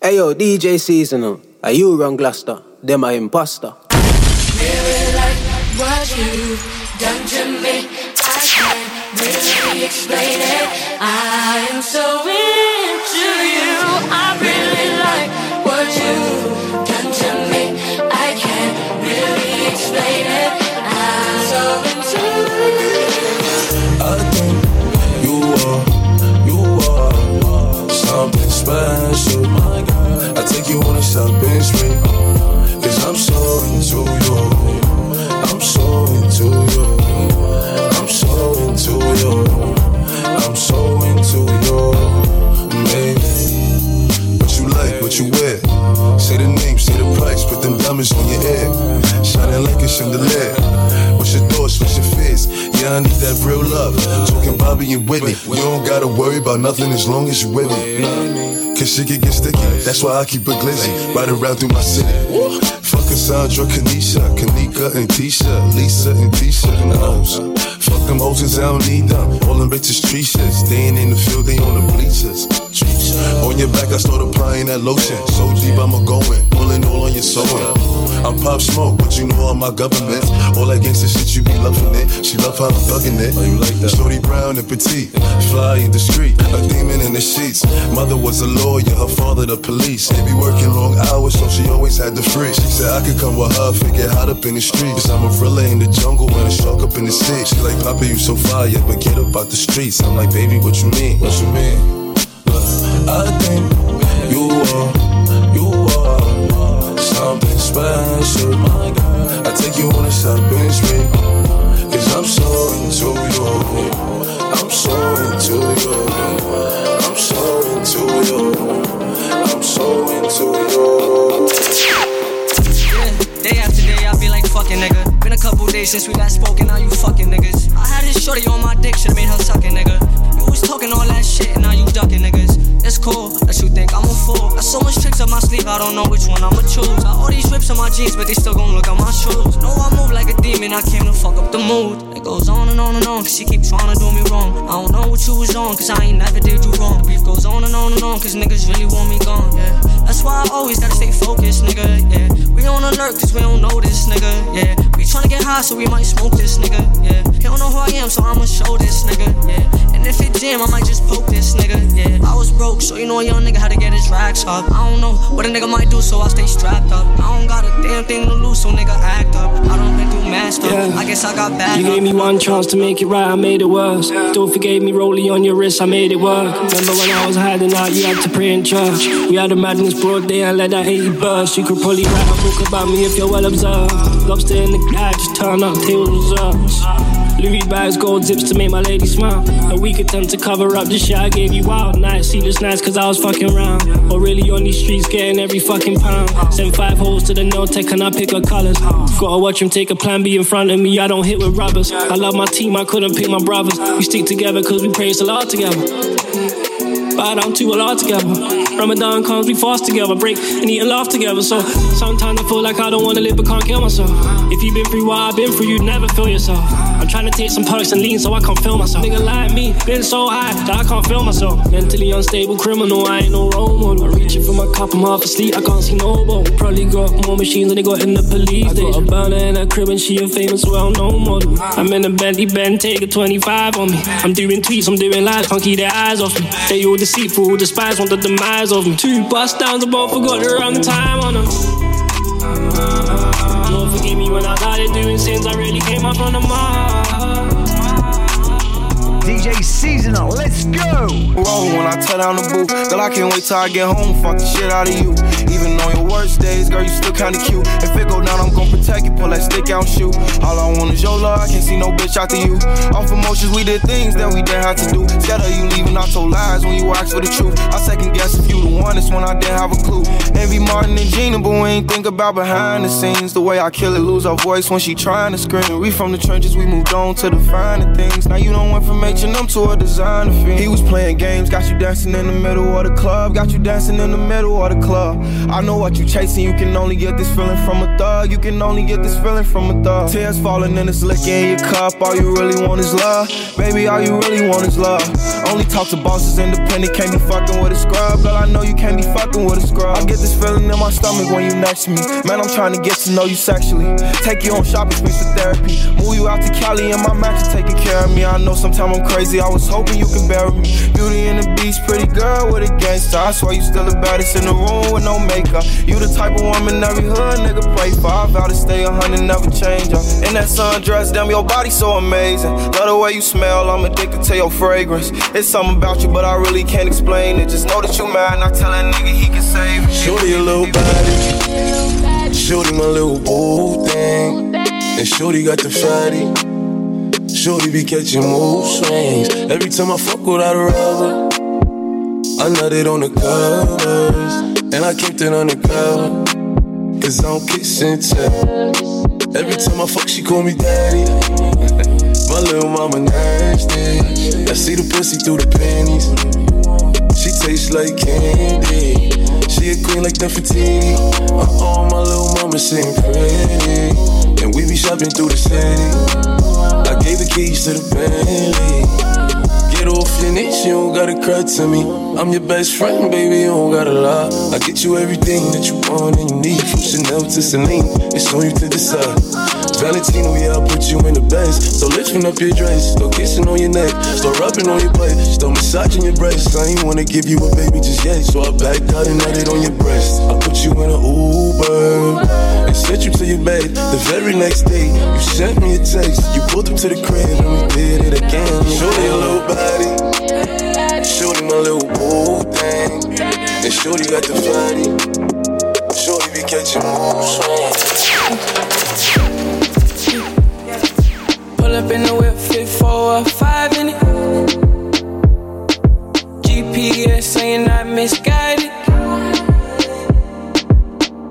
Hey yo, DJ Seasonal, are you wrong, Gloucester? Them are imposter. Really like what you done to me. I can't really explain it. I am so into you. I really like what you done to me. I can't really explain it. Special. I take you on a shopping spree. Cause I'm so into you. I'm so into you. I'm so into you. I'm so into you. Baby. What you like, what you wear. Say the name, say the price, put them diamonds on your head. Shining like a chandelier. What's your thoughts, what's your fears? Yeah, I need that real love. Talking Bobby and Whitney. You don't gotta worry about nothing as long as you with me. Cause shit can get sticky. That's why I keep it glizzy. Ride around through my city. Fuck Cassandra, Kanisha, Kanika, and Tisha, Lisa, and Tisha, and. Fuck them hoes, cause I don't need them. All them bitches tree shit. Staying in the field, they on the bleachers. On your back, I start applying that lotion. So deep, I'ma go in. Pulling all on your soul. I'm pop smoke, but you know all my government. All that gangsta shit, you be loving it. She love how I'm thugging it. Oh, you like that? Shorty brown and petite, fly in the street, a demon in the sheets. Mother was a lawyer, her father the police. They be working long hours, so she always had the free. She said I could come with her, figure hot up in the streets. Cause I'm a gorilla in the jungle and a shark up in the sea. She like, Papa, you so fire, but get up out the streets. I'm like, baby, what you mean? What you mean? I think you are, you are something special. My God, I take you on a shopping spree. Cause I'm so into you. I'm so into you. I'm so into you. I'm so into you. Day after day, I be like fucking nigga. Been a couple days since we last spoken, now you fucking niggas. I had this shorty on my dick, should've made her sucking nigga. Was talking all that shit, and now you ducking niggas. It's cool that you think I'm a fool. Got so much tricks up my sleeve, I don't know which one I'ma choose. Got all these rips on my jeans, but they still gon' look at my shoes. Know I move like a demon, I came to fuck up the mood. It goes on and on and on, cause she keep trying to do me wrong. I don't know what you was on, cause I ain't never did you wrong. Beef goes on and on and on, cause niggas really want me gone, yeah. That's why I always gotta stay focused, nigga, yeah. We on alert, cause we don't know this, nigga, yeah. We tryna get high, so we might smoke this, nigga, yeah. He don't know who I am, so I'ma show this, nigga, yeah. And if it jam, I might just poke this, nigga, yeah. I was broke, so you know a young nigga how to get his racks up. I don't know what a nigga might do, so I stay strapped up. I don't got a damn thing to lose, so nigga act up. I don't been through mad stuff. Yeah. I guess I got bad You gave me one chance to make it right, I made it worse. Don't forget me rolling on your wrist, I made it work. Remember when I was hiding out, you had to pray in church. We had a madness broad day I let that 80 burst. You could probably write a book about me if you're well observed. Lobster in the guy, just turn up, tails reserves. Louis bags, gold zips to make my lady smile. A weak attempt to cover up the shit I gave you wild nights. Sleepless nights cause I was fucking round. Or really on these streets getting every fucking pound. Send five holes to the no tech and I pick her colors. Gotta watch him take a plan B in front of me. I don't hit with rubbers. I love my team, I couldn't pick my brothers. We stick together cause we praise the Lord together. Bow down a lot together. Ramadan comes, we fast together, break and eat and laugh together. So sometimes I feel like I don't wanna live but can't kill myself. If you've been through what I've been through, you'd never feel yourself. Trying to take some perks and lean so I can't feel myself. Nigga like me, been so high that I can't feel myself. Mentally unstable criminal, I ain't no role model. I'm reaching for my cup, I'm half asleep, I can't see no boat. Probably got more machines than they got in the police. I got a burner in a crib and she a famous, well known model. I'm in a Bentley Ben, take a 25 on me. I'm doing tweets, I'm doing lies, can't keep their eyes off me. They all deceitful, despise want the demise of me. Two bust downs, I both forgot the wrong time on them. Lord forgive when I started doing sins, I really came up from the mark. DJ Seasonal, let's go! Wrong when I tear down the booth. Girl, I can't wait till I get home. Fuck the shit out of you. Worst days, girl, you still kinda cute. If it go down, I'm gon' protect you. Pull that stick out and shoot. All I want is your love. I can't see no bitch after you. Off emotions, we did things that we didn't have to do. Scared of you leaving, I told lies when you asked for the truth. I second guess if you the one. That's when I didn't have a clue. Envy Martin and Gina, but we ain't think about behind the scenes. The way I kill it, lose our voice when she trying to scream. We from the trenches, we moved on to the finer things. Now you don't went from H&M to a designer fiend. He was playing games, got you dancing in the middle of the club. Got you dancing in the middle of the club. I know what you chasing, you can only get this feeling from a thug. You can only get this feeling from a thug. Tears falling and it's licking in your cup. All you really want is love. Baby, all you really want is love. Only talk to bosses independent, can't be fucking with a scrub. Girl, I know you can't be fucking with a scrub. I get this feeling in my stomach when you next to me. Man, I'm trying to get to know you sexually. Take you on shopping sprees for therapy. Move you out to Cali and my match taking care of me. I know sometimes I'm crazy. I was hoping you could bury me. Beauty and the beast, pretty girl with a gangster. I swear you still the baddest in the room with no makeup. You the type of woman every hood nigga play for. I vow to stay a hundred, never change uh. up. In that sundress, damn, your body so amazing. Love the way you smell, I'm addicted to your fragrance. It's something about you, but I really can't explain it. Just know that you mad, not tell a nigga he can save me. Shorty a little body. Shorty my little boo thing. And Shorty got the fatty. Shorty be catching mood swings. Every time I fuck without a rubber, I nutted on the covers. And I kept it undercover. Cause I don't kiss and tell. Every time I fuck, she call me daddy. My little mama nasty. I see the pussy through the panties. She tastes like candy. She a queen like Nefertiti. Uh-oh, my little mama sitting pretty. And we be shopping through the city. I gave the keys to the Bentley. Get off your niche, you don't gotta cry to me. I'm your best friend, baby, you don't gotta lie. I get you everything that you want and you need. From Chanel to Celine, it's on you to decide. Valentino, yeah, I put you in the best. So lifting up your dress, start kissing on your neck, start rubbing on your butt, start massaging your breast. I ain't wanna give you a baby just yet, so I backed out and nutted on your breast. I put you in an Uber and sent you to your bed. The very next day, you sent me a text. You pulled up to the crib and we did it again. Shorty a little body, shorty my little boo thing, and shorty got the fatty. Shorty be catching swings. Pull up in the whip, fit four or five in it. GPS saying not misguided.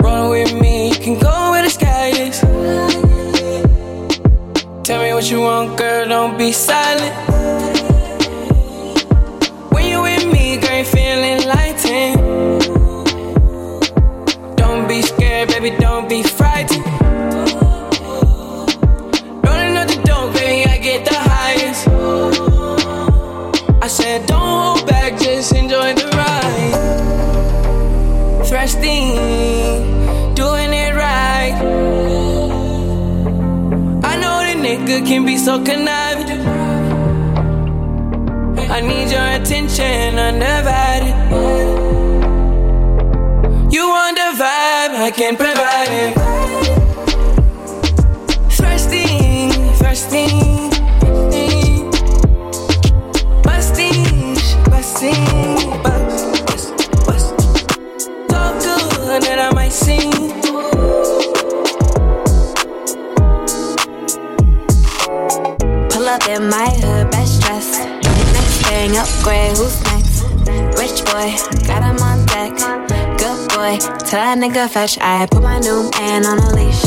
Run with me, you can go where the sky is. Tell me what you want, girl, don't be silent. Nigga can be so conniving. I need your attention, I never had it. You want the vibe, I can provide it. Up in my hood, best dress. Next thing, upgrade, who's next? Rich boy, got him on deck. Good boy, tell that nigga fetch. I put my new man on a leash.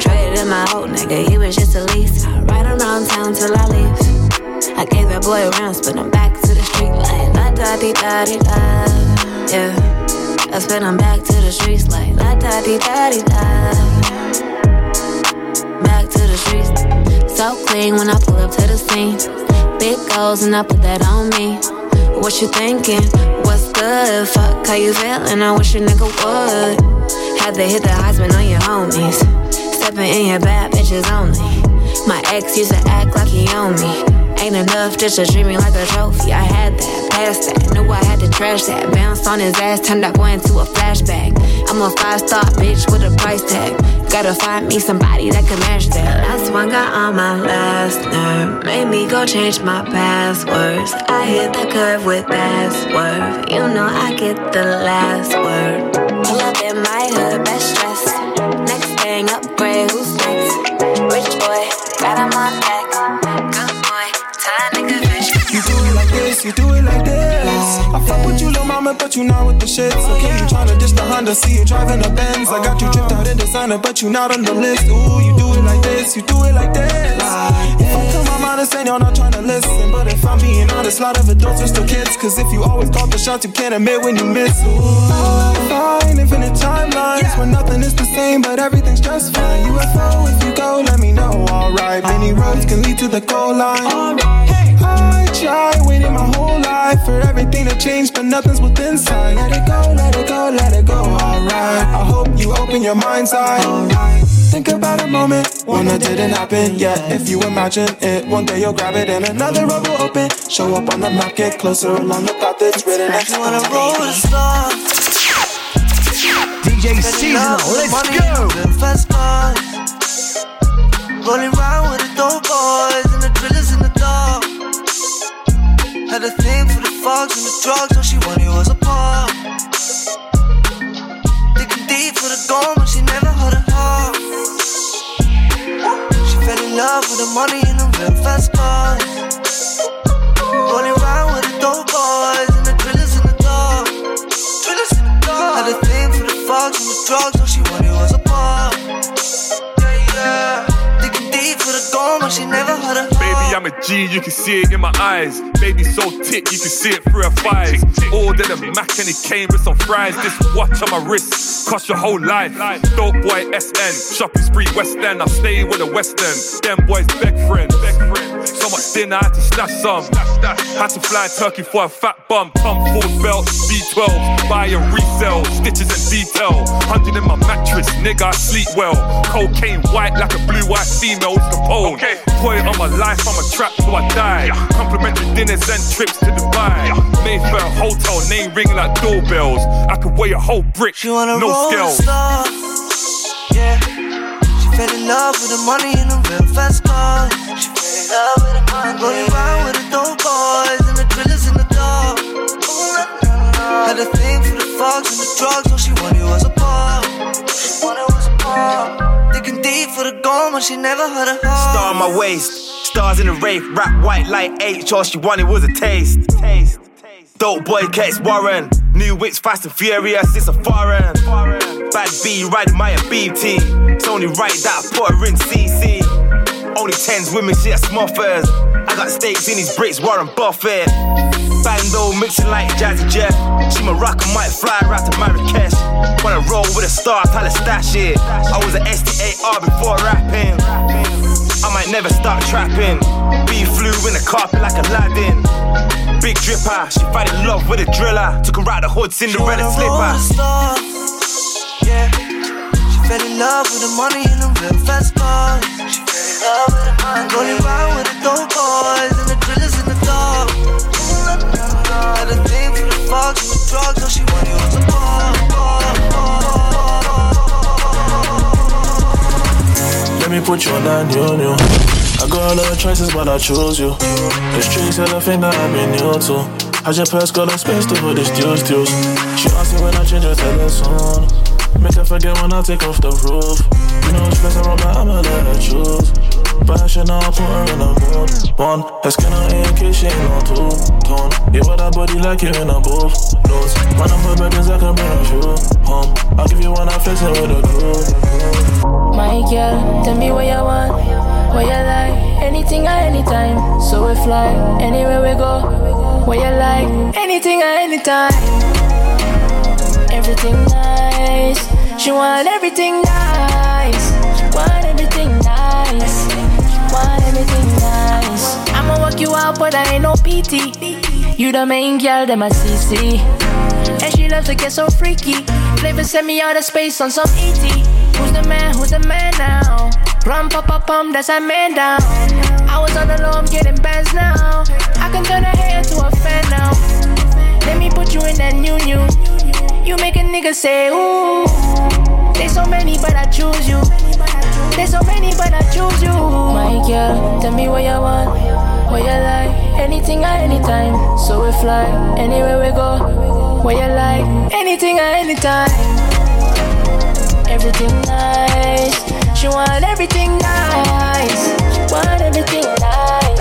Traded in my old nigga, he was just a lease. Ride around town till I leave. I gave that boy rounds, but I'm back to the street like la da di da di da. Yeah, I spin him back to the streets like la da di da di da. Back to the streets, so clean when I pull up to the scene. Big goals and I put that on me. What you thinking? What's good? Fuck how you feeling? I wish a nigga would. Had to hit the Heisman on your homies. Stepping in your bad bitches only. My ex used to act like he owned me. Ain't enough just to me like a trophy. I had that, passed that, knew I had to trash that. Bounced on his ass, turned that boy into a flashback. I'm a five star bitch with a price tag. Gotta find me somebody that can match that. Last one got on my last nerve. Made me go change my passwords. I hit the curve with that swerve. You know I get the last word. Pull up in my hood, best dress. Next thing, upgrade, who's little but you not with the shits. Okay, you tryna dish the Honda, see you driving the Benz. I got you tripped out in designer, but you not on the list. Ooh, you do it like this, you do it like this. If I tell my mind to say you're not trying to listen, but if I'm being honest, a lot of adults are still kids. Cause if you always call the shots, you can't admit when you miss. Ooh, fine, infinite timelines where nothing is the same, but everything's just fine. UFO, if you go, let me know. Alright, many roads can lead to the goal line. Alright, try, waiting my whole life for everything to change, but nothing's within sight. Let it go, let it go, let it go, alright. I hope you open your mind's eye. Alright. Think about a moment, one that didn't happen yet. If you imagine it, one day you'll grab it and another road will open. Show up on the map, get closer along the path that's written. If you wanna roll with a star. DJ Seasonal, let's go! Fast cars. Rolling around with the dope boys and the drillers in the dark. Had a thing for the fogs and the drugs, all she wanted was a part. Digging deep for the gold, but she never had a heart. She fell in love with the money and the real fast cars. Rolling around with the dope boys and the drillers in the dark. In. Had a thing for the fogs and the drugs, all she wanted was a part. Yeah, yeah. Deep for the gold, but she never had a. Baby, I'm a G, you can see it in my eyes. Baby, so tick, you can see it through her thighs. Ordered a Mac and it came with some fries. This watch on my wrist cost your whole life. Dope boy SN, shopping spree West End. I stay with the West End. Them boys beg friends. So much dinner, I had to stash some. Had to fly Turkey for a fat bum. Tom Ford belt, B12, buy and resell. Stitches and detail. 100 in my mattress, nigga, I sleep well. Cocaine white like a blue white female with Capone. Put it on my life, I'm a trap till I die. Complimentary dinners and trips to Dubai. Mayfair hotel, name ringing like doorbells. I could weigh a whole brick, She wanna no roll scale. Yeah. Fell in love with the money and the real fast cars. She fell in love with the money. Rolling around with the dope boys and the drillers in the dark. Had a thing for the fogs and the drugs, all she wanted was a part. She wanted was a part. Digging deep for the gold, but she never heard a heart. Star on my waist, stars in the rave, rap white like H. All she wanted was a taste. Taste. Dope boy Case Warren, new whips fast and furious, it's a foreign. Bad B riding my BT. It's only right that I put her in CC. Only tens women, she a smuffers. I got stakes in these bricks, Warren Buffett. Bando mixing like Jazzy Jeff. She Moroccan, might fly right to Marrakesh. Wanna roll with a star, tell her stash it. I was an SDAR before rapping. I might never start trapping. B flew in the carpet like Aladdin. Big dripper, she fell in love with a driller. Took her out the hood, Cinderella Roll slipper. Yeah. She fell in love with the money and the real fast cars. She fell in love with the money. Rolling around with the dope boys and the drillers in the dark. Had a thing for the fogs and the drugs, all she wanted was a bar. Let me put you on that new new. I got a lot of choices, but I choose you. The streets are the thing that I've been new to. How's your purse got a space to put this juice juice? She asked me when I change her telephone. Make her forget when I take off the roof. You know, stress around, but I'ma let her choose. Fashion, now I put her in a mood. One, her skin on in case she ain't on two tone. Yeah, but that body like you in a booth. Nose, man, I'm for I can bring a shoe home. I'll give you one, I'm flexing with a crew. My girl, tell me what you want, what you like. Anything at any time, so we fly. Anywhere we go, where you like. Anything at any time. Everything nice. She want everything nice. She want everything nice. she Want everything nice. I'ma work you out, but I ain't no PT. You the main girl, them a CC. Loves to get so freaky. Flavor send me out of space on some ET. Who's the man? Who's the man now? Rum, pop, pop, pum, that's a man down. I was on the low, I'm getting bands now. I can turn a hater to a fan now. Let me put you in that new new. You make a nigga say ooh. There's so many, but I choose you. There's so many, but I choose you. My girl, tell me what you want, what you like. Anything at any time, so we fly. Anywhere we go, what you like. Anything at any time. Everything nice. She want everything nice. She want everything nice.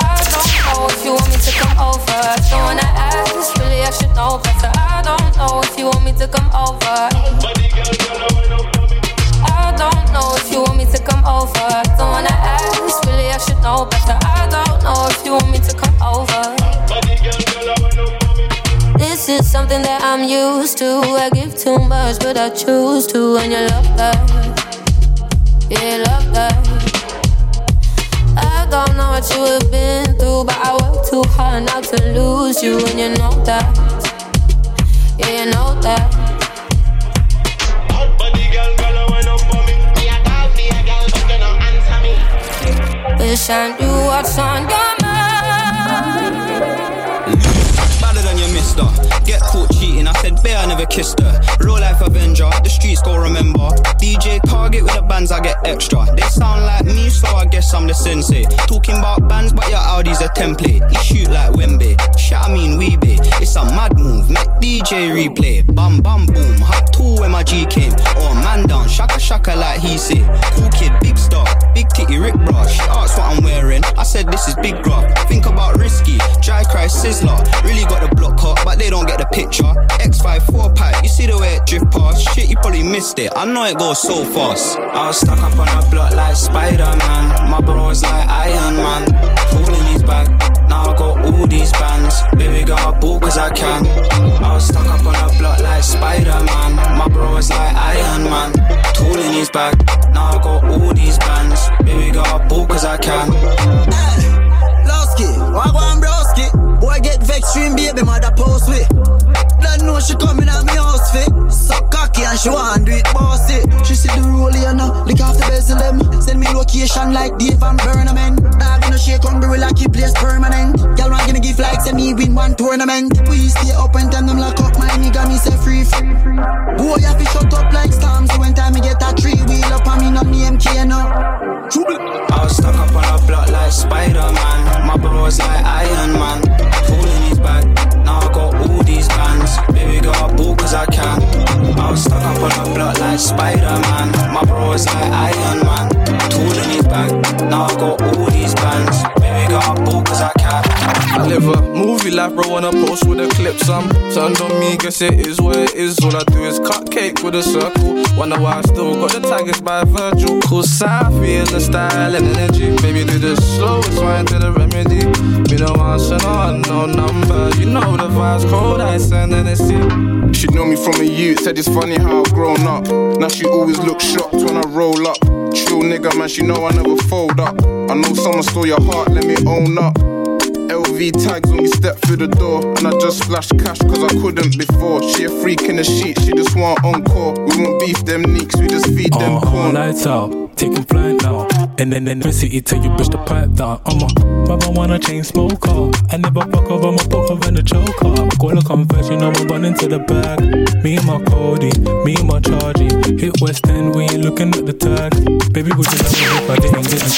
I don't know if you want me to come over. When I ask, really I should know better. I don't know if you want me to come over. I don't know if you want me to come over. When I ask, really I should know better. I don't know if you want me to come over. This is something that I'm used to. I give too much, but I choose to. And you love that. Yeah, love that. I don't know what you have been through, but I work too hard not to lose you, and you know that. Yeah, you know that. Wish I knew what's on your Get caught cheating, I said, Bear, I never kissed her. Real life Avenger, the streets go remember. DJ Target with the bands, I get extra. They sound like me, so I guess I'm the sensei. Talking about bands, but your Audi's a template. You shoot like Wembe, shit, I mean Weebay. It's a mad move, DJ replay. Bam, bam, boom, hot tool when my G came. Oh, man down, shaka shaka like he said. Cool kid, big star, big titty, Rick Bra. She asked what I'm wearing, I said this is big graph. Think about risky, dry cry sizzler. Really got the block hot, but they don't get the picture. X54 pipe, you see the way it drift past. Shit, you probably missed it. I know it goes so fast. I was stuck up on a block like Spider Man. My bros like Iron Man. Pulling his back. All these bands. Baby, got a ball cause I can. I was stuck up on a block like Spider Man. My bros like Iron Man. Tooling his back. Now I got all these bands. Baby, got a ball cause I can. Hey, Lowski, Wagwan Broski. Boy get vexed, stream baby mother post with. Don't know she coming at me house fit. So cocky and she want do it bossy. She see the roll here now, lick off the bezel them. Send me location like Dave and. Dog gonna shake on the like he place permanent. Girl want gonna give like send me win one tournament. We stay up and tell them lock up my nigga me say free free. Boy have to shut up like storm. So when time me get a three wheel up on me no name K no. I was stuck up on a block like Spider Man. My bros like Iron Man pulling all these bands. Baby, got a ball cause I can. I was stuck up on a block like Spider Man. My bros like Iron Man. Tooling his back. Now I got all these bands. Baby, got a ball a movie life, bro, wanna post with a clip. Some turned on me, guess it is what it is. All I do is cut cake with a circle. Wonder why I still got the tigers by Virgil. Cool Safi in the style and energy. Baby, do the slowest wine to the remedy. Me no answer, no, no number. You know the vibes, cold ice and Hennessy. She know me from a youth, said it's funny how I've grown up. Now she always looks shocked when I roll up. True nigga, man, she know I never fold up. I know someone stole your heart, let me own up. LV tags when we step through the door. And I just splashed cash cause I couldn't before. She a freak in the sheet, she just want encore. We won't beef them neeks, we just feed them Uh, corn. lights out, taking flight now. And then then the city till you push the pipe down. I'm a mama wanna chain smoker. I never fuck over my put her in the choker. Call a confession, I'ma run into the bag. Me and my Cody, me and my Chargy. Hit West End, we ain't looking at the tag. Baby, would you love me if I didn't get the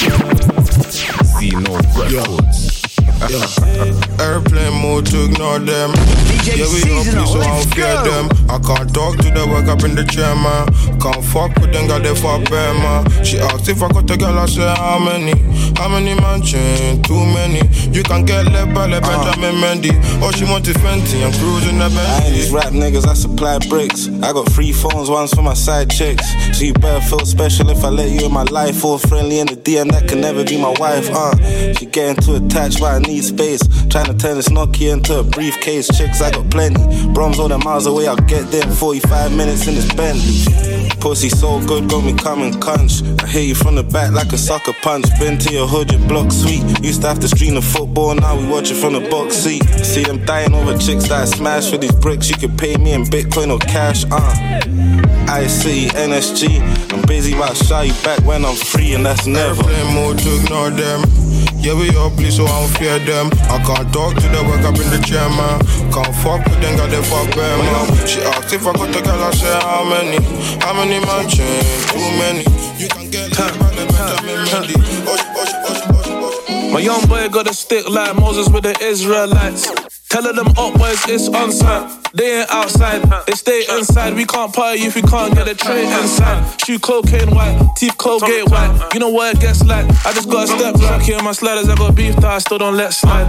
Zeno Records. Airplane mode to ignore them. DJ yeah, we Seasonal, up, so I don't fear them. I can't talk to the work up in the chair, man. Can't fuck with them, got they fuck man. She asked if I got a girl, I said, How many? How many mansion? Too many. You can get left by the Benjamin Mendy. All she want is Fenty. I'm cruising the Bentley. I ain't these rap niggas, I supply bricks. I got three phones, one's for my side chicks. So you better feel special if I let you in my life. All friendly in the DM, that can never be my wife, uh. She getting too attached, but I need space. Trying to turn this Nokia into a briefcase. Chicks, I got plenty. Broms all the miles away, I'll get there in 45 minutes in this Bentley. Pussy so good, got me coming cunch. I hit you from the back like a sucker punch. Been to your hood, your block sweet. Used to have to stream the football, now we watch it from the box seat. See them dying over chicks that I smash for these bricks. You can pay me in Bitcoin or cash, uh. IC, NSG. I'm busy about show you back when I'm free, and that's never. Airplane mode to ignore them. Yeah, we up, please, so I don't fear them. I can't talk to the work up in the chair, man. Can't fuck with them, got they fuck bear, man. She asked if I got the girl, I said, How many? How many mansion? Too many. You can get left by the Benjamin Mendy. She, oh, she, oh, she. My young boy got a stick like Moses with the Israelites. Telling them up boys it's on site. They ain't outside, they stay inside. We can't party if we can't get a tray inside. Shoe cocaine white, teeth Colgate white. You know what it gets like. I just got a step back here, my sliders. I got beef that I still don't let slide.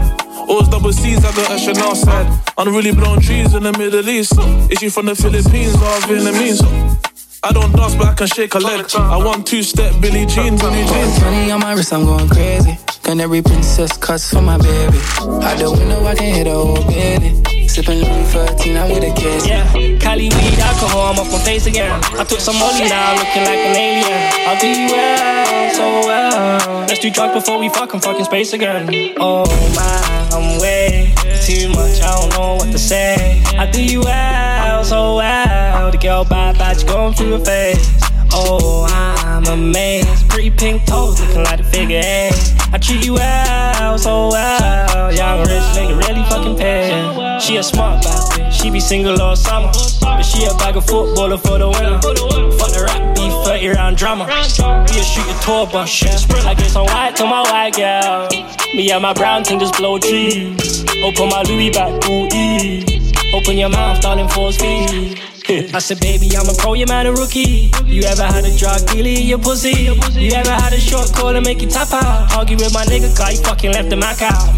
Always double C's, I got a Chanel side. Unreally blown trees in the Middle East. Is she from the Philippines or Vietnamese? I don't dance, but I can shake a leg. I want two step Billy jeans and jeans. Money on my wrist, I'm going crazy. Canary princess cuts for my baby. Out the window, I can hit a whole oh, baby. Sipping face again. I took some molly now, looking like an alien. I'll do you well, so well. Let's do drugs before we fuck, I'm fucking space again. Oh my, I'm way too much, I don't know what to say. I do you well, so well. The girl bad, bad, you going through a phase. Oh, I'm amazed. Pretty pink toes, looking like a figure eight. I treat you well, so well. Young rich nigga, really fucking pay. She a smart bitch, she be single all summer. But she a bag of footballer for the winter. Fuck the rap beef, 30 round drama. Be a shooter tour bus, yeah. I get some white to my white girl. Me and my brown thing just blow trees. Open my Louis back, ooh. Open your mouth, darling, for speed. I said, baby, I'm a pro, you man a rookie. You ever had a drug dealer your pussy? You ever had a short call to make you tap out? Argue with my nigga, car, you fucking left the Mac out.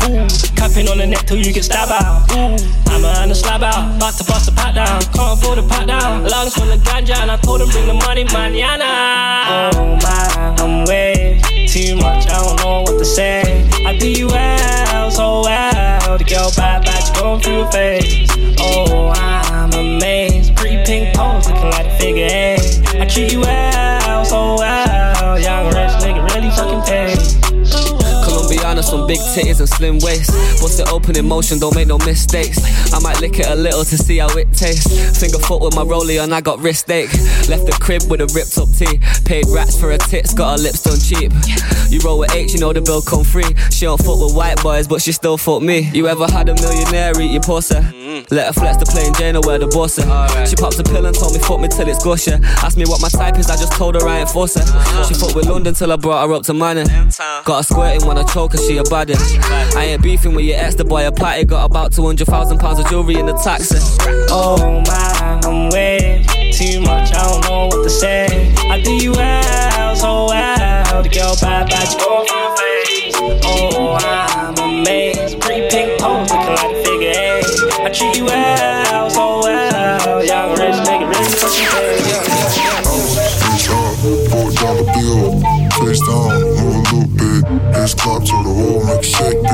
Capping on the neck till you get stabbed out. I'm a hand to slab out, about to bust the pat down. Can't afford a pat down. Lungs full of ganja, and I told him bring the money, manana. Oh my, I'm way too much, I don't know what to say. I do you well, so well. The girl bad, bad, she going through a phase. Oh, I'm amazed. Pretty pink toes, looking like a figure eight. I treat you well, so well. Young rich nigga, really fucking pay. Colombiana, some big titties and slim waist. Bust it open in motion, don't make no mistakes. I might lick it a little to see how it tastes. Finger foot with my rollie and I got wrist ache. Left the crib with a ripped up tee. Paid rats for her tits, got her lips done cheap. You roll with H, you know the bill come free. She don't fuck with white boys, but she still fuck me. You ever had a millionaire eat your pussy? Let her flex the plain Jane or wear the boss her. She popped a pill and told me fuck me till it's gusher. Asked me what my type is, I just told her I ain't fuss uh-huh. her. She fucked with London till I brought her up to Manning. Got her squirting when I choke her, she a baddie. I ain't beefing with your ex, the boy a party. Got about 200,000 pounds of jewelry in the taxi. Oh my, I'm way too much, I don't know what to say. I do you well, so well. The girl bad, bad, she going through a phase. Oh, I'm amazed. Pretty pink toes, looking like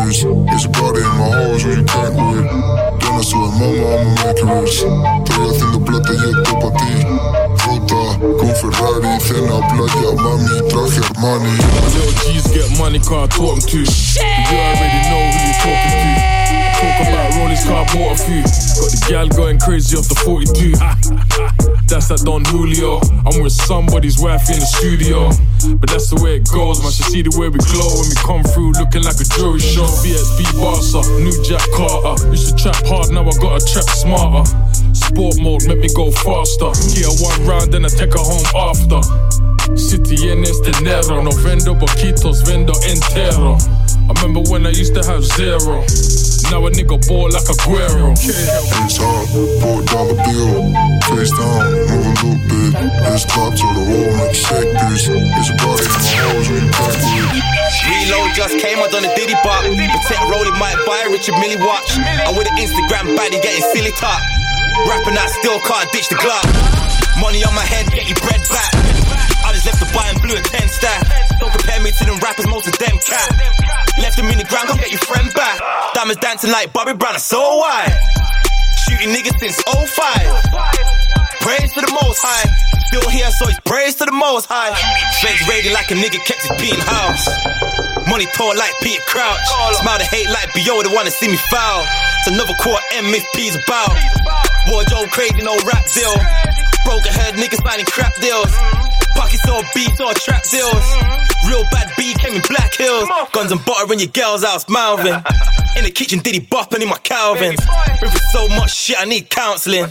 it. It's a body in my house where you can't quit. Then I swear, mama, I'ma make it rich. Traigo haciendo plata y esto pa' ti. Ruta, con Ferrari, cena, playa, mami, traje Armani. Little G's get money, can't talk them to. You already know who you're talking to. Talk about Rollies car bought a few. Got the gal going crazy off the 42. That's that Don Julio. I'm with somebody's wife in the studio. But that's the way it goes, man. She see the way we glow when we come through looking like a jury show. VSB Barca, new Jack Carter. Used to trap hard, now I gotta trap smarter. Sport mode, make me go faster. Get her one round, then I take her home after. City en este dinero, no vendo boquitos, vendo entero. I remember when I used to have zero. Now a nigga ball like a Guerrero. Face up, pull down the bill. Face down, move a little bit. It's clap to the wall, make it shake, bitch. It's a body in my house where you can't quit. Reload just came, I done a diddy bop. Protect rolling, might buy a Richard Millie watch. I'm with an Instagram baddie getting silly talk. Rapping, I still can't ditch the Glock. Money on my head, get your bread back. I just left the buy and blew a 10 stack. Don't compare me to them rappers, most of them cat. Left them in the ground, come get your friend back. Diamonds dancing like Bobby Brown, so white. Shooting niggas since 05. Praise to the most high. Still here, so it's praise to the most high. Face rated like a nigga kept his beating house. Money tall like Peter Crouch. Smile to hate like Bio, they wanna see me foul. It's another quarter M if P's about. Wardrobe crazy, no rap deal. Broken head niggas signing crap deals. Pockets all beats or trap deals. Real bad B came in Black Hills. Guns and butter in your girl's house, mouthing. In the kitchen, diddy bopping in my Calvins. Ripping so much shit, I need counseling.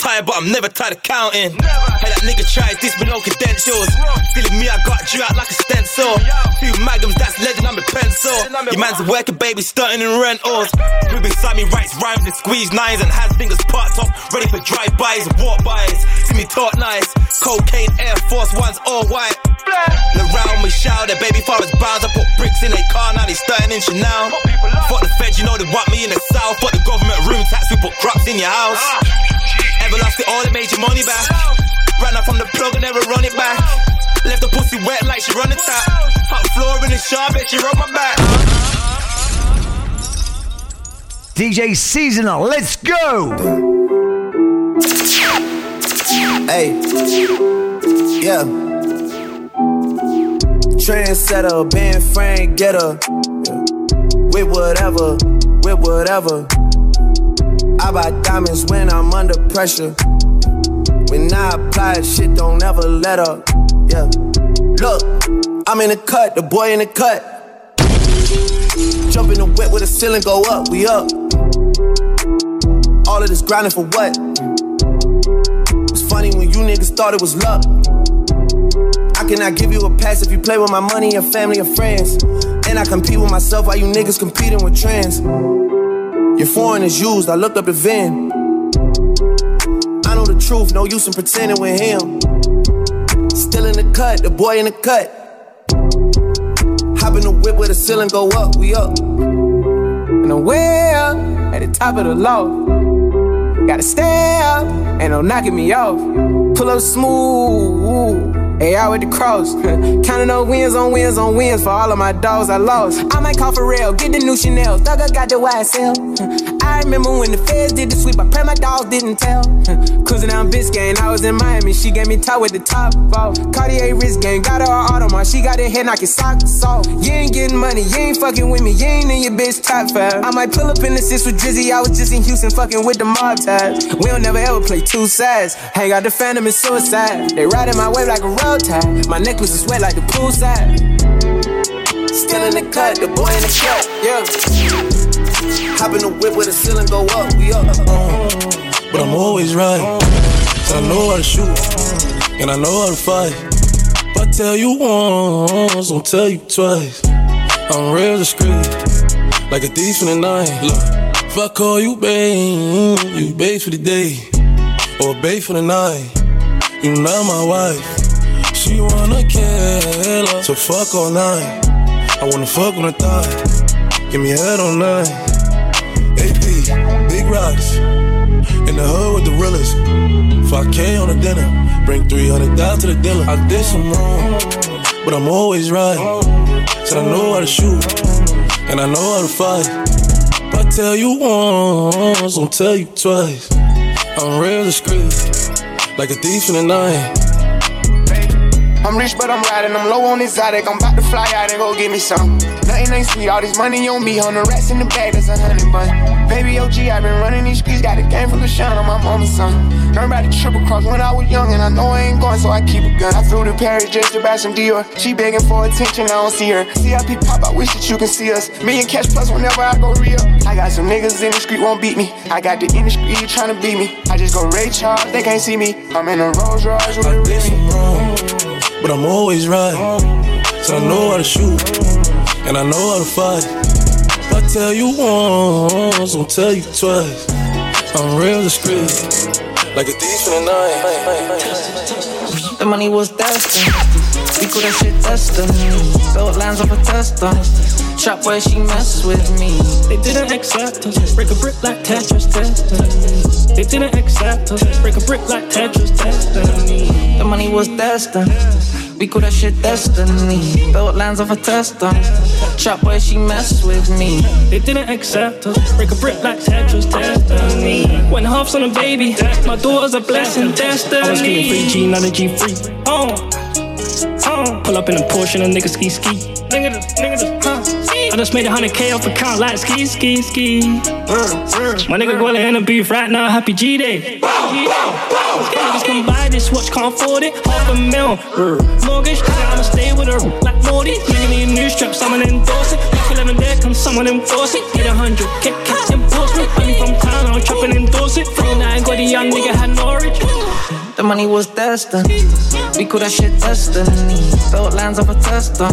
Tired, but I'm never tired of counting. Hey, that nigga tried this with no credentials. Feeling me, I got you out like a stencil. Few magnums, that's legend, I'm a pencil. Your man's a working baby, stunting in rentals. Ruben beside me writes rhymes and squeeze nines and has fingers parked off, ready for drive-bys and walk-bys. See me talk nice, cocaine, Air Force Ones, all white. Around me shout, their baby father's bounds. I put bricks in their car, now they starting in Chanel. Fuck the feds, you know they want me in the south. Fuck the government room tax, we put crops in your house. Ever lost it all, they made your money back. Ran up from the plug and never run it back. Left the pussy wet like she run the tap. Hot floor in the shop, bet she run my back. DJ Seasonal, let's go! Hey, yeah. Trendsetter, Ben Frank, getter. Yeah. With whatever, with whatever. I buy diamonds when I'm under pressure. When I apply, shit don't ever let up. Yeah. Look, I'm in the cut, the boy in the cut. Jump in the whip with the ceiling go up, we up. All of this grinding for what? It's funny when you niggas thought it was luck. I cannot give you a pass if you play with my money, your family, or friends. And I compete with myself while you niggas competing with trends. Your foreign is used, I looked up the VIN. I know the truth, no use in pretending with him. Still in the cut, the boy in the cut. Hop in the whip where the ceiling go up, we up. And I'm way up at the top of the low. Gotta stay up, ain't no knocking me off. Pull up smooth. Hey, with the cross. Counting up wins on wins on wins for all of my dogs I lost. I might call for real, get the new Chanel. Thugger got the YSL. I remember when the feds did the sweep, I pray my dogs didn't tell. Cruising down Biscayne, I was in Miami, she gave me top with the top off. Cartier wrist game, got her Audemars, she got her head knocking socks off. You ain't getting money, you ain't fucking with me, you ain't in your bitch top five. I might pull up in the six with Drizzy, I was just in Houston fucking with the mob ties. We don't never ever play two sides. Hang out the phantom and suicide. They riding my wave like a My necklace is wet like the poolside. Still in the cut, the boy in the cut, yeah. Hop in the whip where the ceiling go up, we up. But I'm always right. So I know how to shoot, and I know how to fight. If I tell you once, I'll tell you twice. I'm real discreet, like a thief in the night. Look, if I call you babe, you babe for the day, or babe for the night. You not my wife. She wanna kill her, so fuck all night. I wanna fuck on the thigh, give me head all night. AP, big rocks, in the hood with the realest. 5K on the dinner, bring 300 down to the dealer. I did some wrong, but I'm always right. Said I know how to shoot, and I know how to fight. If I tell you once, I'll tell you twice. I'm real discreet, like a thief in the night. I'm rich, but I'm riding. I'm low on exotic. I'm about to fly out and go get me some. Nothing ain't sweet. All this money on me. On the rats in the bag, that's a hundred bun. Baby OG, i been running these streets. Got a game full of shine on my mama's son. Learned about the triple cross when I was young, and I know I ain't going, so I keep a gun. I flew to Paris just to buy some Dior. She begging for attention, I don't see her. CIP pop, I wish that you can see us. Me and Cash Plus whenever I go real. I got some niggas in the street won't beat me. I got the industry trying to beat me. I just go Ray Charles, they can't see me. I'm in a Rolls Royce with a Remy. But I'm always right. So I know how to shoot, and I know how to fight. If I tell you once, I'll tell you twice. I'm real discreet, like a thief in the night. The money was destined. We could have shit destiny. Built lines off a tester. Shop where she messes with me. They didn't accept us. Break a brick like Tetris destiny. They didn't accept us. Break a brick like Tetris destiny. The money was destined. We call that shit destiny. Built lines off a tester. Shop where she messes with me. They didn't accept us. Break a brick like Tetris destiny. Went halves on a baby. My daughter's a blessing. Destiny. I was getting free G, not a G free. Oh. Oh. Pull up in a Porsche and a nigga ski ski. Nigga, nigga, this, huh? I just made a hundred K off account like ski, ski, ski. My nigga Gwella in the beef right now, happy G Day. Niggas come buy this watch, can't afford it. Half a mil. Mortgage, I'ma stay with her like Morty. Nigga need new strap, someone endorse it. Like 11 there, come someone enforce it. Need a hundred, kick, kick, enforce me. Money from town, I'm chopping endorse it. From nine, got a young nigga had Norwich. The money was destined. We could have shit destiny. Built lines off a tester.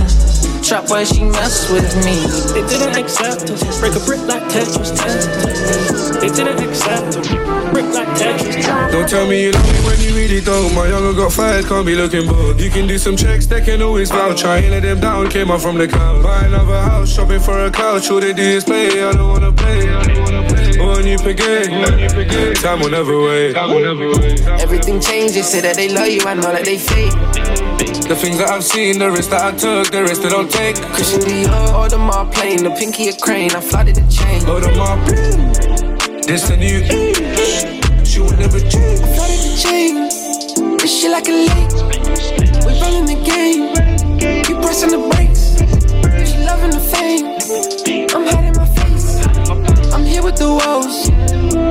Trap where she mess with me. They didn't accept us. Break a brick like Tetris. They didn't accept us. Brick like Tetris. Don't tell me you love me when you really don't. My younger got fired, can't be looking bored. You can do some checks, they can always vouch. I ain't let them down, came up from the couch. Buy another house, shopping for a couch. All they do is play, I don't wanna play. I don't wanna play. On you forget, time will never wait. Time will never wait. Everything changes, say that they love you, I know that they fake. The things that I've seen, the risks that I took, the risks that I'll take. Christian Dior, order my plane, the pinky a crane, I flooded the chain. Order my plane, this the new age. She will never change. I flooded the chain. This shit like a lake. We running the game. You pressing the brakes. She loving the fame. I'm hiding my face. I'm here with the woes.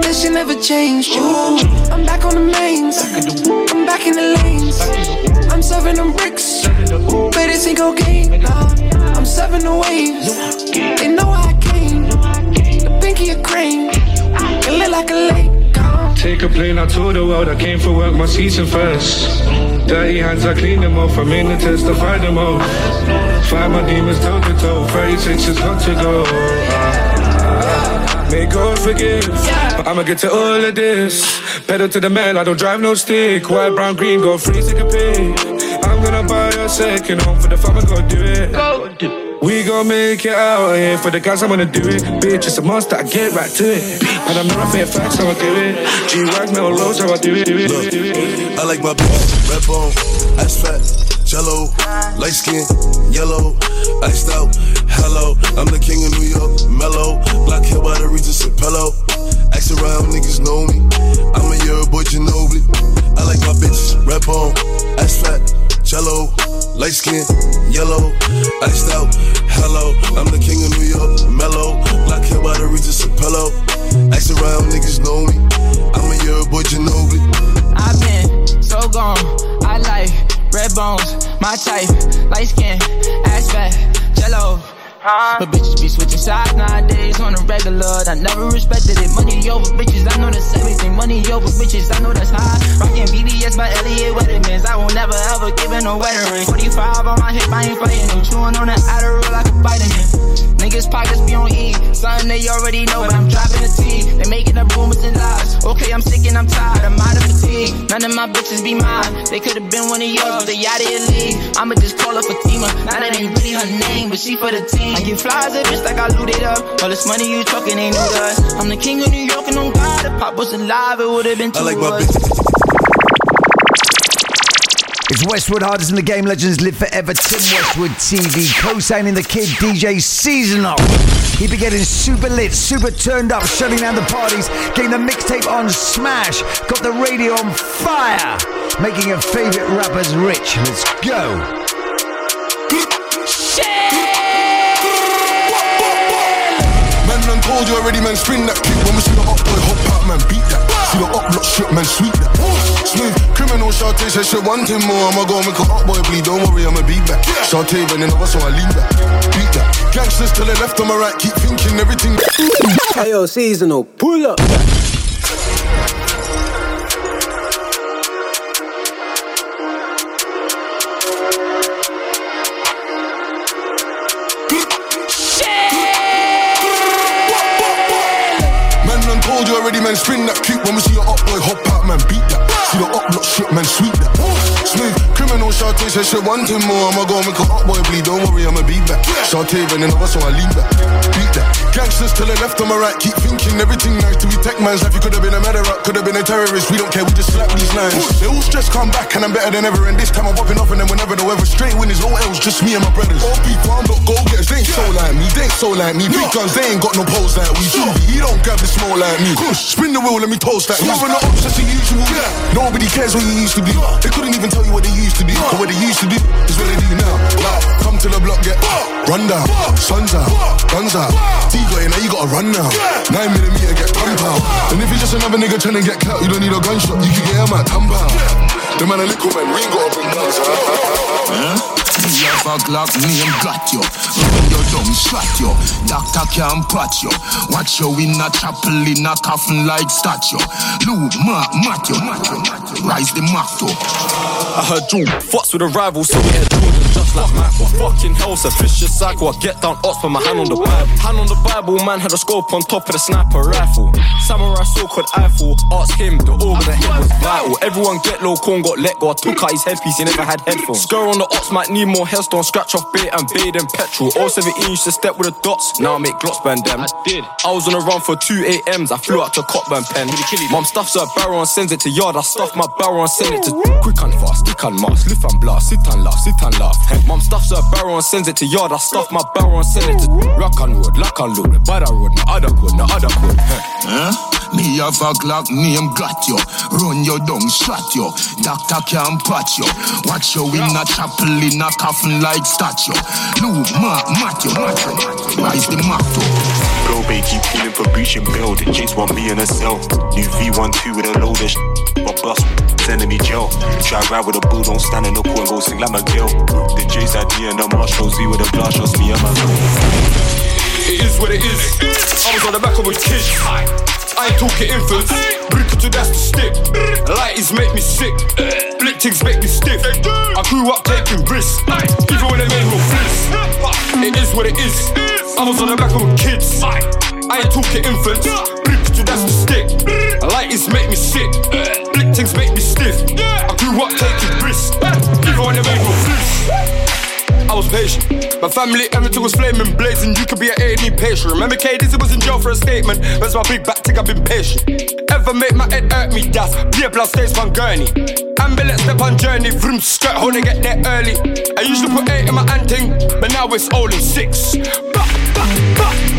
This shit never changed. Ooh, I'm back on the mains. I'm back in the lanes. I'm serving them bricks. But this ain't cocaine. Nah, I'm serving the waves. They know I came. The pinky a crane. It lit like a lake. Take a plane out to the world. I came for work, my season first. Dirty hands, I clean them off. I'm in the test to find them off. Fight my demons toe to toe. 36 is got to go. Ah, May God forgive. I'ma get to all of this. Pedal to the metal, I don't drive no stick. White, brown, green, go free, take a pick. I'm gonna buy a second home for the fam, I go do it. We gon' make it out here for the guys, I'm gonna do it. Bitch, it's a must, I get right to it. And I'm not fair facts, how I do it. G Wag, no lows, how I do it. Do it, it, do it. I like my bitch, red bone, ass fat, jello, light skin, yellow, iced out, hello. I'm the king of New York, mellow, black hair by the Regis and pillow. Ask around, niggas know me. I'm a year boy, Ginobili. I like my bitches, red bone, ass fat, jello, light skin, yellow, iced out, hello. I'm the king of New York, mellow, black hair by the Regis and pillow. Ask around, niggas know me. I'm a year boy, Ginobili. I've been so gone. I like red bones, my type, light skin, ass fat, jello. But bitches be switching sides nowadays on a regular. I never respected it. Money over bitches, I know that's everything. Money over bitches, I know that's high. Rockin' BBS by Elliot Weathermans. I will never ever give in no wedding ring. 45 on my hip, I ain't fighting them. Chewing on that Adderall like a vitamin. Niggas pockets be on E. Something they already know, but I'm driving a T. They making up rumors and lies. Okay, I'm sick and I'm tired. I'm out of fatigue. None of my bitches be mine. They could've been one of yours, but they out of your league. I'ma just call her Fatima. Now that ain't really her name, but she for the team. I get flies a bitch like I looted up. All this money you talking ain't new to us. I'm the king of New York and on God. If Pop was alive, it would've been two I like my us. It's Westwood Hardest in the Game Legends live forever. Tim Westwood TV, co-signing the kid DJ Seasonal. He be getting super lit, super turned up, shutting down the parties, getting the mixtape on smash, got the radio on fire, making your favorite rappers rich. Let's go. Told you already, man, spin that kick. When we see the up boy hop out, man, beat that. See the up block shit, man, sweet that. Smooth, criminal Shantae said she want him more. I'ma go make a up boy bleed, don't worry, I'ma be back. Shantae bending over, so I lean back. Beat that. Gangsters to the left, on my right, keep thinking everything. Hey yo, seasonal, pull up. Said she want him more. I'ma go make a up boy bleed, don't worry, I'ma be back. Shantae bending over, so I lean back. Beat that. Gangsters to the left, on my right, keep thinking everything nice. To be tech man's life, you could have been a murderer, could have been a terrorist. We don't care, we just slap these lines. They all stress come back, and I'm better than ever. And this time I'm popping off, and then whenever the weather straight winners, no else, just me and my brothers. All people, I'm not go getters, they ain't so like me, they ain't so like me. Big guns, they ain't got no pose like we. Judy, he don't grab the small like me. Spin the wheel, let me toast that. Moving the ops, that's the usual. Nobody cares what you used to be. They couldn't even tell you what they used to be. But what they used to do is what they do now. Like, come to the block, get run down. Suns out, guns out. T got in, now you gotta run now. Nine millimeter, get ten pound. And if you're just another nigga trying to get clout, you don't need a gunshot. You can get him at ten pound. The man a little man, we ain't gotta bring guns. Me have a Glock, name got you. Run your dumb shot you. Doctor can't patch you. Watch you in a chapel in a coffin like statue. Lou, Mark, Matthew. Rise the Matthew. I heard June fucks with a rival, so we had Jordan just like Michael. Fucking hell's a vicious cycle. I get down odds, put my hand on the Bible. Hand on the Bible, man had a scope on top of the sniper rifle. Samurai sword called Eiffel. Ask him, the organ of head was vital. Everyone get low, corn got let go. I took out his headpiece, he never had headphones. Skr on the ops might need more headstone. Scratch off bait and bait and petrol. All 17 used to step with the dots. Now I make glots band them. I did. I was on a run for two AMs. I flew out to Copman pen. Mom stuffs her barrel and sends it to yard. I stuff my barrel and send it to quick and fast, stick and mask, lift and blast, sit and laugh, sit and laugh. Mom stuffs her barrel and sends it to yard. I stuff my barrel and send it to rock and road, lock and load. By the road, no other code, no other code. Huh? Me have a Glock name got you. Run you down, shot you. Doctor can't patch you. Watch you in a chapel in a coffin like statue. Luke, Mark, Matthew, Matthew. Rise the motto. Bro, babe, keep calling for breaching build. Chase want me in a cell. New V12 with a load of sh- but bus sending me jail. Try ride with a bull, don't stand in the court and go sing like my girl. The J's idea and the Marshall Z with a glass, just me and my girl. It is what it is. I was on the back of a kid. I ain't talking infants. To that's the stick. Lighties make me sick. Blick things make me stiff. I grew up taking risks. Even when they made no flips. It is what it is. I was on the back of a kids. I ain't talking infants. To that's the stick. Lighties make me sick. Blick things make me stiff. I grew up taking risks. Even when they made was patient. My family, everything was flaming, blazing. You could be an A&E patient. Remember K Dizzy was in jail for a statement. That's my big back tick? I've been patient. Ever make my head hurt me? Das. Be a plus stays from Gurney. Ambulance step on journey. Vroom skirt, how they get there early. I usually put eight in my anting, but now it's only six. Bah, bah, bah.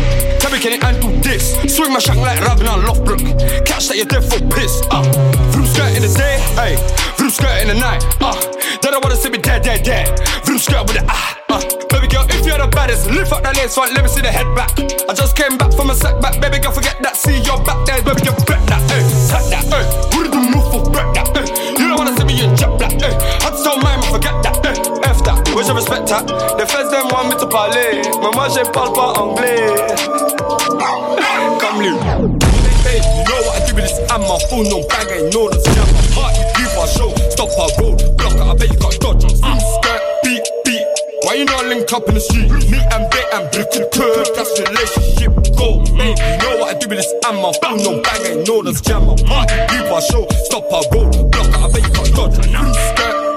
Can it handle this? Swing my shank like Ragnar Lothbrok. Catch that you're dead for piss. Uh. Vroom skirt in the day, hey. Vroom skirt in the night. Uh. They don't wanna see me dead, dead, dead. Vroom skirt with the ah. Uh. Baby girl, if you're the baddest, lift up that lace front, let me see the head back. I just came back from a setback, baby girl, forget that. See your back there, baby girl, bet that, eh. Tap that, eh. Who did the move for break that, eh. You don't wanna see me in jet black, eh. I just don't mind, forget Oui, je veux spectacle. Les fesses d'un moi, mais te parler. Mais moi, je parle pas anglais. Comme lui. Hey, no, I do with this? I'm a fool, no bag, I know this. Heart, give a show. Stop a road, block I bet you got dodge on some skirt. Beat, beat. Why you not link up in the street? Me and they and Brickle Curve, that's relationship goal. Hey, no, I do with this? I'm a fool, no bag, I know this. Yeah, my heart, give a show. Stop a road, block I bet you got dodge on some skirt.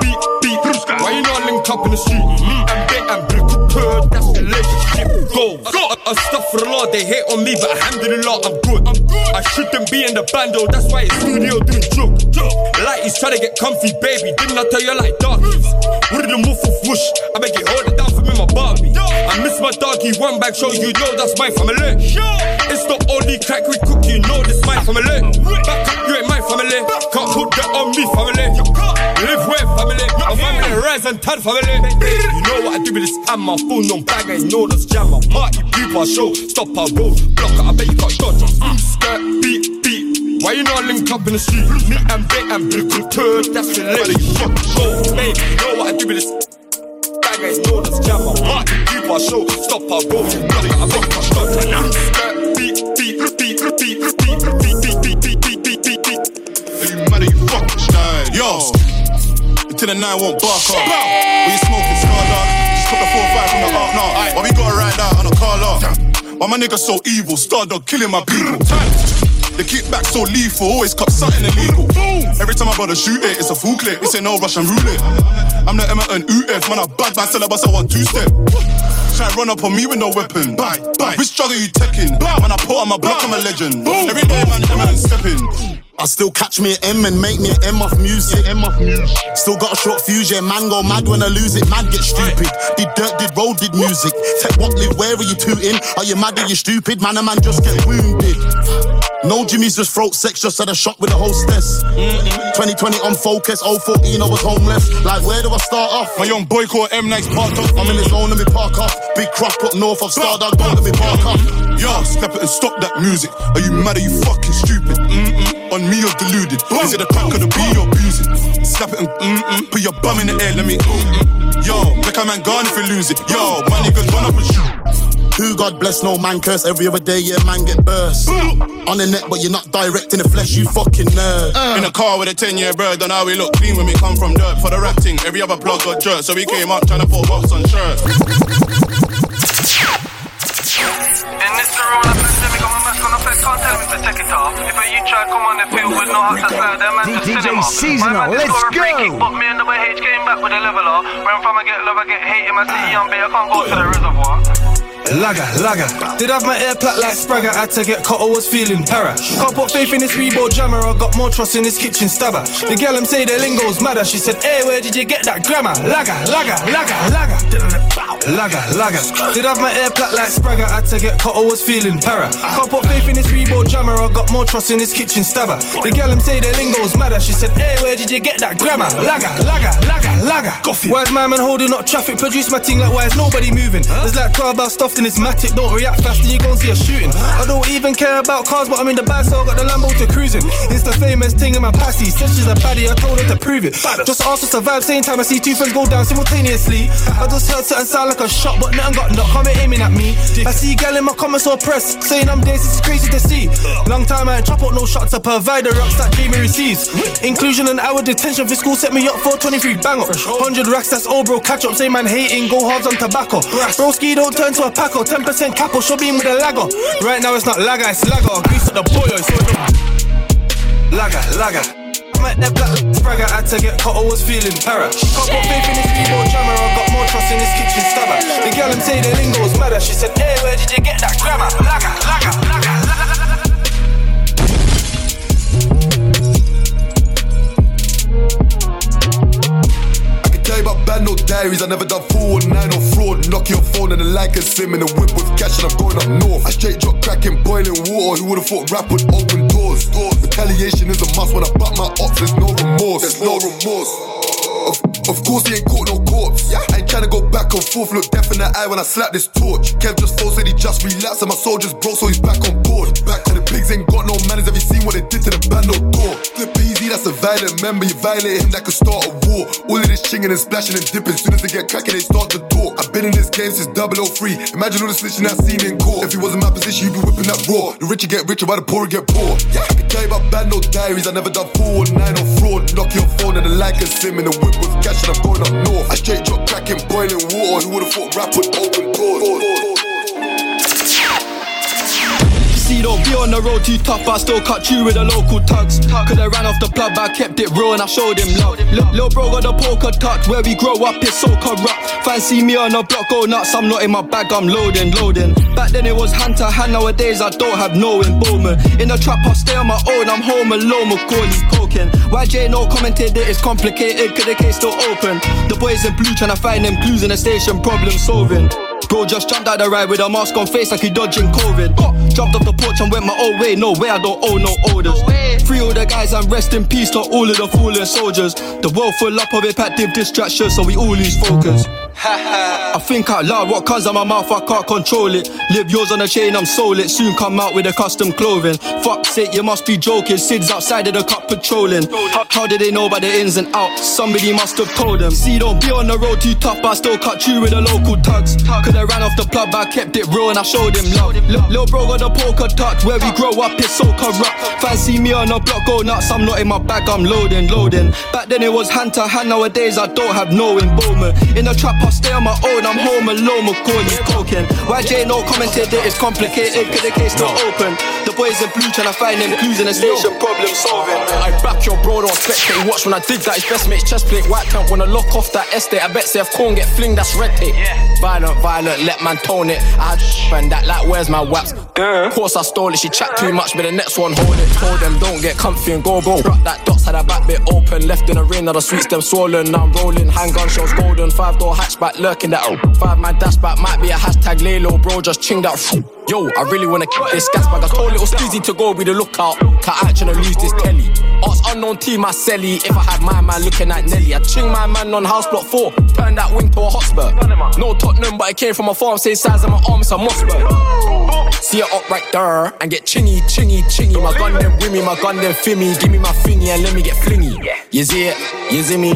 Why you not link up in the street? Me and bait and brick curve, that's relationship goal. A, a stuff for the law, they hate on me, but alhamdulillah, I'm good. I'm good. I shouldn't be in the bando, that's why it's studio doing joke. Like he's trying to get comfy, baby. Didn't I tell you like darkies? What did the move for whoosh? I beg you, hold it down for me, my Barbie. I miss my doggy, one bag show, you know that's my family. It's the only crack we cook, you know this my family. Back up, you ain't my family. Can't put that on me, family. Live with family. You know what I do with this? My phone, no bag, I know that's jam. My party, people, show, stop our road, block it, I bet you got dodge. Skirt, beat, beat. Why you not link up in the street? Me and bait and brick with turd, that's the lady. Fuck, go, babe. You know what I do with this? Bag, I know that's jam. My party, people, show, stop our road, block it, I bet you got dodge. Skirt, beat, beat, beat, beat, beat, beat, beat, beat, beat, beat, beat, beat. Are you mad? You fucking? Yo, until the nine won't bark up. We smoking scar dog. Just put the four five from the arc now. Why we gotta ride out on a car lot? Why my nigga so evil? Star dog killing my people. The kickback so lethal, always cop something illegal. Every time I bother shoot it, it's a full clip. It's a no Russian roulette. I'm the Emerton UF, man. I bad man, sell a bus, I want two step. Try run up on me with no weapon. Bye, bye. Which drug are you taking? Man, I put on my block, I'm a legend. Every day, man, Emerton stepping. I still catch me an M and make me an M off music. M off music. Still got a short fuse, yeah. Man go mad when I lose it. Man get stupid. Did dirt, did road, did music. Tech what live, where are you tooting? Are you mad? Are you stupid? Man, a man just get wounded. No Jimmy's just throat sex, just had a shot with a hostess. 2020 on focus, 014 I was homeless. Like, where do I start off? My young boy called M Nice parked up. I'm in his zone, let me park off. Big cross put north of Stardog, don't let me park off. Yo, step it and stop that music. Are you mad? Are you fucking stupid? Mm-mm. On me, you're deluded. Is it the pack of the B you're abusing? Slap it and mm-mm. Put your bum in the air, let me mm-mm. Yo, make a man gone if you lose it. Yo, my niggas run up and shoot. Who God bless, no man curse. Every other day, yeah, man get burst. On the net, but you're not direct in the flesh, you fucking nerd. Uh. In a car with a 10 year bird, and how we look clean when we come from dirt. For the rap thing, every other plug got jerked, so we came up trying to put box on shirt. In this the rule of pandemic, I'm a mask on effect, can't tell me to take it off. If a you try come on the field with no hat to them man just DJ fill him off. Seasonal, My let's score a free go. kick, but me and the way H came back with a leveler. Ran from I get love, I get hate, him I see young B, I can't go to the reservoir. laga, laga. Did have my air plat like Spragger, had to get caught, I was feeling para. Can't put faith in this Reebok jammer, I got more trust in this kitchen stabber. The girl I'm say the lingo's madder, she said, hey, where did you get that grammar? Laga, laga, laga, laga. Laga, laga. Did have my air plat like Spragger, had to get caught, I was feeling para. Can't put faith in this Reebok jammer, I got more trust in this kitchen stabber. The I'm say the lingo's madder, she said, hey, where did you get that grammar? Laga, laga, laga, laga. Why's my man holding up traffic? Produce my thing like why is nobody moving? There's like 12 bars stuffed in this matic, don't react fast and you gon' see a shooting. I don't even care about cars, but I'm in the bag, so I got the Lambo to cruising. It's the famous thing in my passy. Said she's a baddie, I told her to prove it. Just ask to survive, same time I see two friends go down simultaneously. I just heard something sound like a shot, but nothing got knocked, come aiming at me. I see gal in my comments or press, saying I'm this is crazy to see. Long time I ain't chop up no shots to provide the rocks that Jamie receives. Inclusion and hour detention for school set me up for 23 bang up. 100 racks, that's all bro, catch up, say man hating, go hard on tobacco. Broski don't turn to a paco, 10% capo, show beam with a lago. Right now it's not lager, it's lager. Grease at the boyo, so lager, lager. Met that black spragger, had to get caught, I was feeling para. Can't put faith in this Reebok jammer, I got more trust in this kitchen stabber. The girl I'm say the lingo's madder, she said, hey, where did you get that grammar? Lager, lager, lager, lager. I can tell you about bad no diaries. I never done four or nine or fraud. Knock your phone and the like a sim in a whip with cash and I'm going up north. I straight drop cracking boiling water. Who would've thought rap would open doors? doors. Retaliation is a must when I butt my ops. There's no remorse. There's no remorse. Of, of course he ain't caught no corpse. I ain't tryna go back and forth. Look death in the eye when I slap this torch. Kev just phone said he just relapsed and my soldiers broke, so he's back on board. Back to the pigs ain't got no manners. Have you seen what they did to the band no door? Flip easy, that's a violent member. You violate him, that could start a war. All of this chinging and splashing and dipping. Soon as they get cracking, they start to talk. I've been in this game since 003. Imagine all the snitching I've seen in court. If he was in my position, you'd be whipping that raw. The richer get richer, while the poorer get poor. Yeah, I can tell you about bad no diaries. I never done four or nine or fraud. Knock your phone and the like and sim in the whip with cash and I'm going up north. I straight drop cracking boiling water. Who would've thought rap would open doors? See, don't be on the road too tough, but I still cut you with the local tugs. Cause I ran off the plug, but I kept it real and I showed him love. Lil, Lil bro got the poker touch, where we grow up, it's so corrupt. Fancy me on the block, go nuts, I'm not in my bag, I'm loading, loading. Back then it was hand to hand, nowadays I don't have no involvement. In the trap, I stay on my own, I'm home alone, Macaulay coking. YJ no commented that it's complicated, cause the case still open. The boys in blue trying to find them clues in the station, problem solving. Bro just jumped out the ride with a mask on face like he dodging COVID. Jumped off the porch and went my own way. No way, I don't owe no orders. Free all the guys and rest in peace to all of the fallen soldiers. The world full up of repetitive distractions, so we all lose focus. I think out loud, what comes out my mouth, I can't control it. Live yours on a chain, I'm sold it. Soon come out with a custom clothing. Fuck sake, you must be joking. Sid's outside of the cup patrolling. How, how did they know about the ins and outs? Somebody must have told them. See, don't be on the road too tough, but I still cut you with the local tugs. Cause I ran off the plug, but I kept it real and I showed him love. Lil, Lil bro got the poker touch, where we grow up, it's so corrupt. Fancy me on the block, go nuts, I'm not in my bag, I'm loading, loading. Back then it was hand to hand, nowadays I don't have no involvement. In the trap, I stay on my own, I'm home alone, Macaulay coking. YJ no commented that it's complicated, cause the case still open. The boys in blue trying to find them clues in the station, problem solving. I back your bro, don't spectate. Watch when I dig that, his best mate's chest plate. White pant, wanna lock off that estate. I bet say if corn get fling, that's red tape. Violent, violent, let man tone it. I had friend that like, where's my waps? Of course I stole it, she chat too much, but the next one hold it. Told them don't get comfy and go, bro. Rock that dots, had a back bit open. Left in the rain, now the sweets them swollen. Now I'm rolling, handgun shows golden. Five door hatchback lurking that. Oh. Five man dashback might be a hashtag lay low, bro. Just ching that. Yo, I really wanna keep this gas bag. I told little Steezy to go be the lookout. Cause I tryna lose this telly. Ask unknown team, I selly. If I had my man looking at Nelly, I'd ching my man on house block four. Turn that wing to a hotspur. No Tottenham, but it came from a farm, same size of my arm, it's a Mossberg. See it up right there and get chingy, chingy, chingy. My gun them with me, my gun them fimmy. Give me my thingy and let me get flingy. You see it? You see me?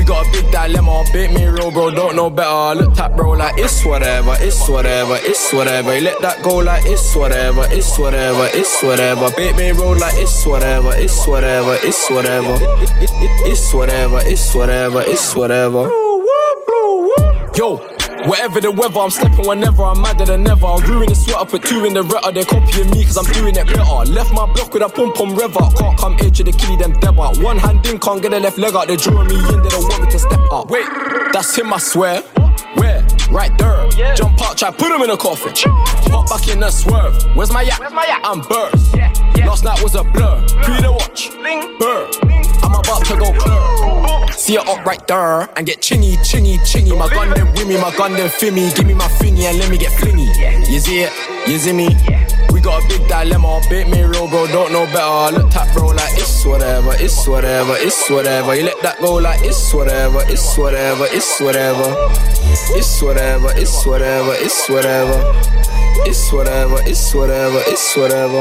We got a big dilemma. Bait me real, bro. Don't know better. Look at bro like it's whatever, it's whatever, it's whatever. You let that go like it's whatever, it's whatever, it's whatever. Bait me roll like it's whatever, it's whatever, it's whatever. It's whatever, it's whatever, it's whatever. Yo, whatever the weather, I'm stepping whenever, I'm madder than ever. I'm brewing the sweat, I put two in the retta, they're copying me cause I'm doing it better. Left my block with a pom pom rever, can't come here to the killie, them debba. One hand in, can't get a left leg out, they're drawing me in, they don't want me to step up. Wait, that's him, I swear. Where? Right there. Jump out, try put him in a coffin. Hop back in the swerve. Where's my yak? I'm burst. Last night was a blur. Pre the watch. Burr. I'm about to go clear. See it up right there and get chingy, chingy, chingy. My gun then with me, my gun then me. Give me my finny and let me get flingy. You see it? You see me? We got a big dilemma. Bit me real, bro. Don't know better. Look tap, bro, like it's whatever, it's whatever, it's whatever. You let that go like it's whatever, it's whatever, it's whatever. It's whatever, it's whatever, it's whatever. It's whatever, it's whatever, it's whatever.